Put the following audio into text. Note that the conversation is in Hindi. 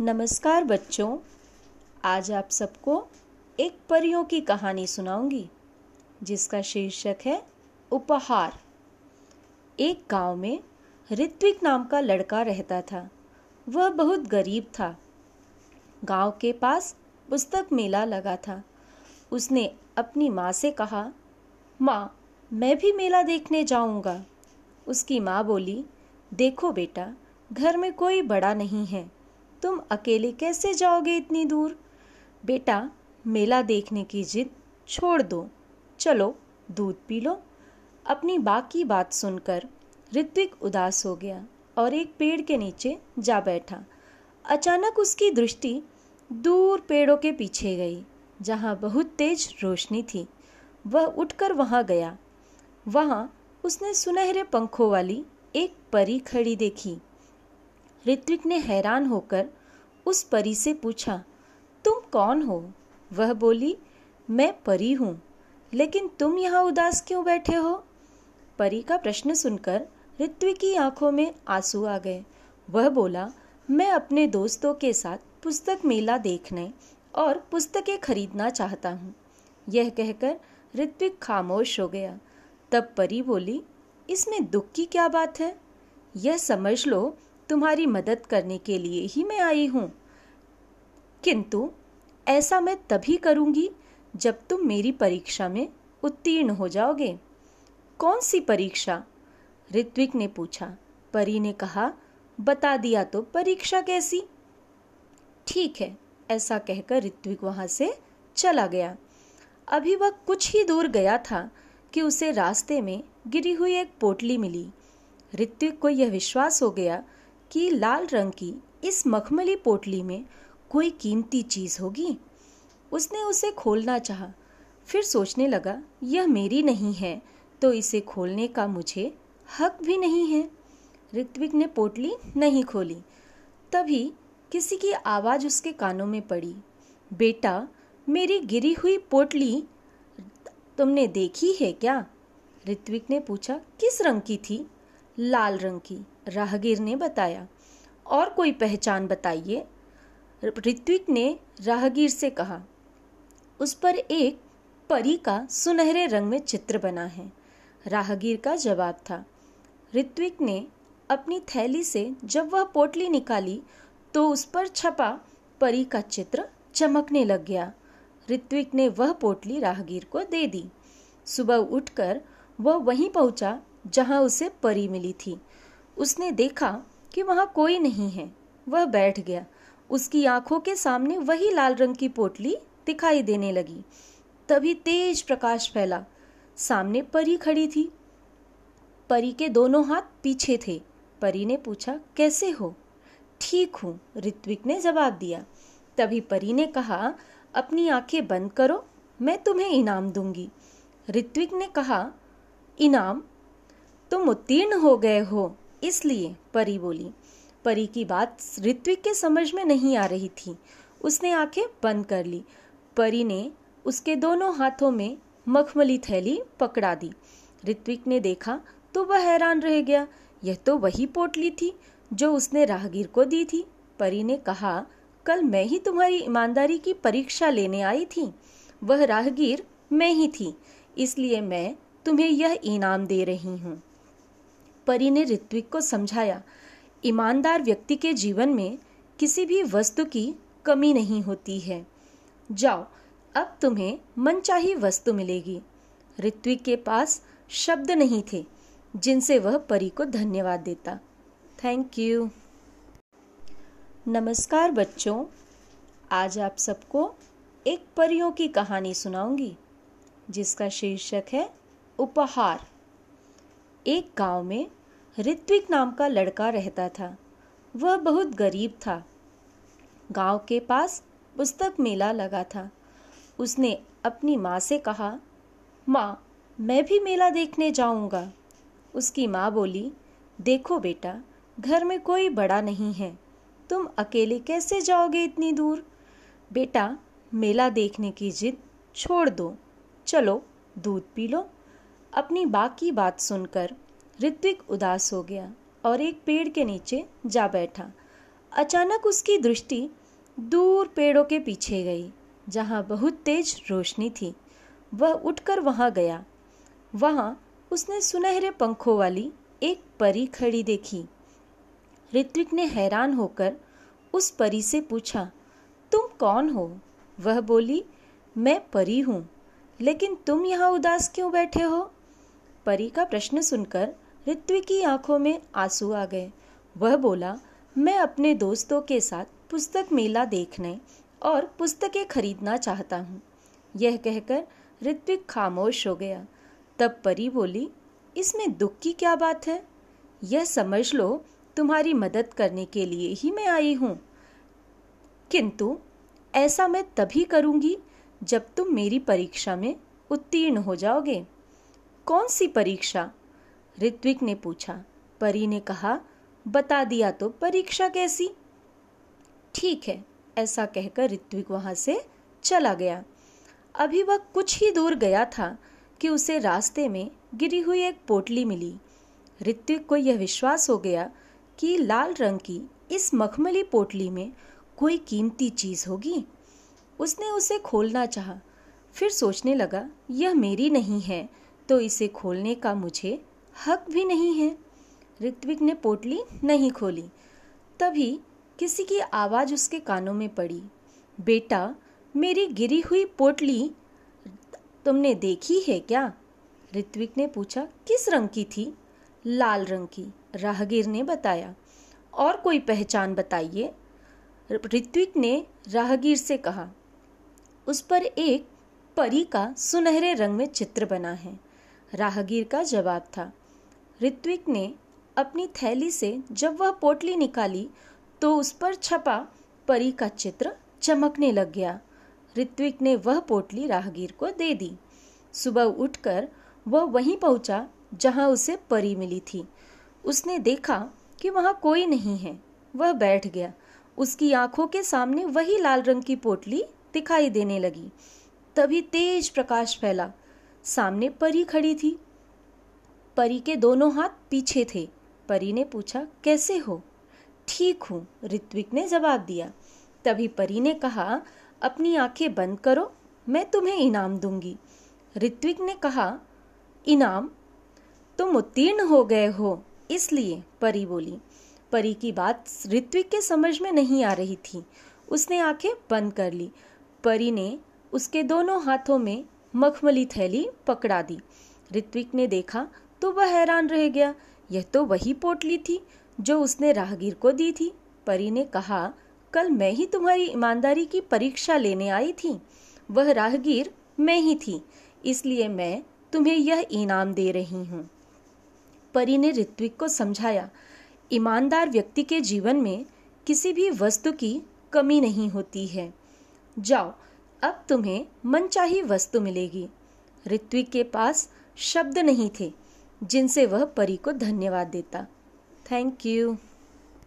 नमस्कार बच्चों, आज आप सबको एक परियों की कहानी सुनाऊँगी, जिसका शीर्षक है उपहार। एक गाँव में ऋत्विक नाम का लड़का रहता था। वह बहुत गरीब था। गाँव के पास पुस्तक मेला लगा था। उसने अपनी माँ से कहा, माँ, मैं भी मेला देखने जाऊँगा। उसकी माँ बोली, देखो बेटा, घर में कोई बड़ा नहीं है। तुम अकेले कैसे जाओगे इतनी दूर? बेटा, मेला देखने की जिद छोड़ दो। चलो, दूध पी लो। अपनी बाकी बात सुनकर ऋत्विक उदास हो गया और एक पेड़ के नीचे जा बैठा। अचानक उसकी दृष्टि दूर पेड़ों के पीछे गई, जहाँ बहुत तेज रोशनी थी। वह उठकर वहाँ गया। वहाँ उसने सुनहरे पंखों वाली एक परी खड़ी देखी। ऋत्विक ने हैरान होकर उस परी से पूछा, तुम कौन हो? वह बोली, मैं परी हूँ, लेकिन तुम यहाँ उदास क्यों बैठे हो? परी का प्रश्न सुनकर ऋत्विक की आँखों में आँसू आ गए। वह बोला, मैं अपने दोस्तों के साथ पुस्तक मेला देखने और पुस्तकें खरीदना चाहता हूँ। यह कहकर ऋत्विक खामोश हो गया। तब परी बोली, इसमें दुख की क्या बात है? यह समझ लो तुम्हारी मदद करने के लिए ही मैं आई हूँ। किंतु ऐसा मैं तभी करूँगी जब तुम मेरी परीक्षा में उत्तीर्ण हो जाओगे। कौन सी परीक्षा? ऋत्विक ने पूछा। परी ने कहा, बता दिया तो परीक्षा कैसी? ठीक है, ऐसा कहकर ऋत्विक वहाँ से चला गया। अभी वह कुछ ही दूर गया था कि उसे रास्ते में गिरी हुई एक पोटली मिली। ऋत्विक को यह विश्वास हो गया कि लाल रंग की इस मखमली पोटली में कोई कीमती चीज़ होगी? उसने उसे खोलना चाहा। फिर सोचने लगा, यह मेरी नहीं है तो इसे खोलने का मुझे हक भी नहीं है। ऋत्विक ने पोटली नहीं खोली। तभी किसी की आवाज़ उसके कानों में पड़ी। बेटा, मेरी गिरी हुई पोटली तुमने देखी है क्या? ऋत्विक ने पूछा, किस रंग की थी? लाल रंग की। राहगीर ने बताया, और कोई पहचान बताइए? ऋत्विक ने राहगीर से कहा, उस पर एक परी का सुनहरे रंग में चित्र बना है। राहगीर का जवाब था। ऋत्विक ने अपनी थैली से जब वह पोटली निकाली तो उस पर छपा परी का चित्र चमकने लग गया। ऋत्विक ने वह पोटली राहगीर को दे दी। सुबह उठकर वह वहीं पहुँचा जहाँ उसे परी मिली थी। उसने देखा कि वहाँ कोई नहीं है। वह बैठ गया। उसकी आँखों के सामने वही लाल रंग की पोटली दिखाई देने लगी। तभी तेज प्रकाश फैला। सामने परी खड़ी थी। परी के दोनों हाथ पीछे थे। परी ने पूछा, कैसे हो? ठीक हूँ, ऋत्विक ने जवाब दिया। तभी परी ने कहा, अपनी आँखें बंद करो, मैं तुम्हें इनाम दूँगी। ऋत्विक ने कहा, इनाम? तुम उत्तीर्ण हो गए हो। इसलिए परी बोली, परी की बात ऋत्विक के समझ में नहीं आ रही थी। उसने आँखें बंद कर ली। परी ने उसके दोनों हाथों में मखमली थैली पकड़ा दी। ऋत्विक ने देखा तो वह हैरान रह गया। यह तो वही पोटली थी जो उसने राहगीर को दी थी। परी ने कहा, कल मैं ही तुम्हारी ईमानदारी की परीक्षा लेने आई थी। वह राहगीर मैं ही थी। इसलिए मैं तुम्हें यह इनाम दे रही हूँ। परी ने ऋत्विक को समझाया, ईमानदार व्यक्ति के जीवन में किसी भी वस्तु की कमी नहीं होती है। जाओ, अब तुम्हें मनचाही वस्तु मिलेगी। ऋत्विक के पास शब्द नहीं थे, जिनसे वह परी को धन्यवाद देता। थैंक यू नमस्कार बच्चों, आज आप सबको एक परियों की कहानी सुनाऊँगी, जिसका शीर्षक है उपहार। एक गाँव में ऋत्विक नाम का लड़का रहता था। वह बहुत गरीब था। गाँव के पास पुस्तक मेला लगा था। उसने अपनी माँ से कहा, माँ, मैं भी मेला देखने जाऊँगा। उसकी माँ बोली, देखो बेटा, घर में कोई बड़ा नहीं है। तुम अकेले कैसे जाओगे इतनी दूर? बेटा, मेला देखने की जिद छोड़ दो। चलो, दूध पी लो। अपनी बाकी बात सुनकर ऋत्विक उदास हो गया और एक पेड़ के नीचे जा बैठा। अचानक उसकी दृष्टि दूर पेड़ों के पीछे गई, जहाँ बहुत तेज रोशनी थी। वह उठकर वहाँ गया। वहाँ उसने सुनहरे पंखों वाली एक परी खड़ी देखी। ऋत्विक ने हैरान होकर उस परी से पूछा, तुम कौन हो? वह बोली, मैं परी हूँ, लेकिन तुम यहाँ उदास क्यों बैठे हो? परी का प्रश्न सुनकर ऋत्विक की आँखों में आँसू आ गए। वह बोला, मैं अपने दोस्तों के साथ पुस्तक मेला देखने और पुस्तकें खरीदना चाहता हूँ। यह कहकर ऋत्विक खामोश हो गया। तब परी बोली, इसमें दुख की क्या बात है? यह समझ लो, तुम्हारी मदद करने के लिए ही मैं आई हूँ। किंतु ऐसा मैं तभी करूँगी जब तुम मेरी परीक्षा में उत्तीर्ण हो जाओगे। कौन सी परीक्षा? ऋत्विक ने पूछा, परी ने कहा, बता दिया तो परीक्षा कैसी? ठीक है, ऐसा कहकर ऋत्विक वहाँ से चला गया। अभी वह कुछ ही दूर गया था कि उसे रास्ते में गिरी हुई एक पोटली मिली। ऋत्विक को यह विश्वास हो गया कि लाल रंग की इस मखमली पोटली में कोई कीमती चीज़ होगी। उसने उसे खोलना चाहा, फिर सोचने लगा, यह मेरी नहीं है तो इसे खोलने का मुझे हक भी नहीं है। ऋत्विक ने पोटली नहीं खोली। तभी किसी की आवाज़ उसके कानों में पड़ी। बेटा, मेरी गिरी हुई पोटली तुमने देखी है क्या? ऋत्विक ने पूछा, किस रंग की थी? लाल रंग की, राहगीर ने बताया। और कोई पहचान बताइए? ऋत्विक ने राहगीर से कहा, उस पर एक परी का सुनहरे रंग में चित्र बना है। राहगीर का जवाब था ऋत्विक ने अपनी थैली से जब वह पोटली निकाली तो उस पर छपा परी का चित्र चमकने लग गया। ऋत्विक ने वह पोटली राहगीर को दे दी। सुबह उठकर वह वहीं पहुँचा, जहाँ उसे परी मिली थी। उसने देखा कि वहाँ कोई नहीं है। वह बैठ गया। उसकी आँखों के सामने वही लाल रंग की पोटली दिखाई देने लगी। तभी तेज प्रकाश फैला। सामने परी खड़ी थी। परी के दोनों हाथ पीछे थे। परी ने पूछा, कैसे हो? ठीक हूँ, ऋत्विक ने जवाब दिया। तभी परी ने कहा, अपनी आँखें बंद करो, मैं तुम्हें इनाम दूँगी। ऋत्विक ने कहा, इनाम? तुम उत्तीर्ण हो गए हो, इसलिए परी बोली। परी की बात ऋत्विक के समझ में नहीं आ रही थी। उसने आँखें बंद कर ली। परी ने उसके दोनों हाथों में मखमली थैली पकड़ा दी। ऋत्विक ने देखा तो वह हैरान रह गया। यह तो वही पोटली थी जो उसने राहगीर को दी थी। परी ने कहा, कल मैं ही तुम्हारी ईमानदारी की परीक्षा लेने आई थी। वह राहगीर मैं ही थी, इसलिए मैं तुम्हें यह इनाम दे रही हूँ। परी ने ऋत्विक को समझाया, ईमानदार व्यक्ति के जीवन में किसी भी वस्तु की कमी नहीं होती है। जाओ, अब तुम्हें मनचाही वस्तु मिलेगी। ऋत्विक के पास शब्द नहीं थे। जिनसे वह परी को धन्यवाद देता। Thank you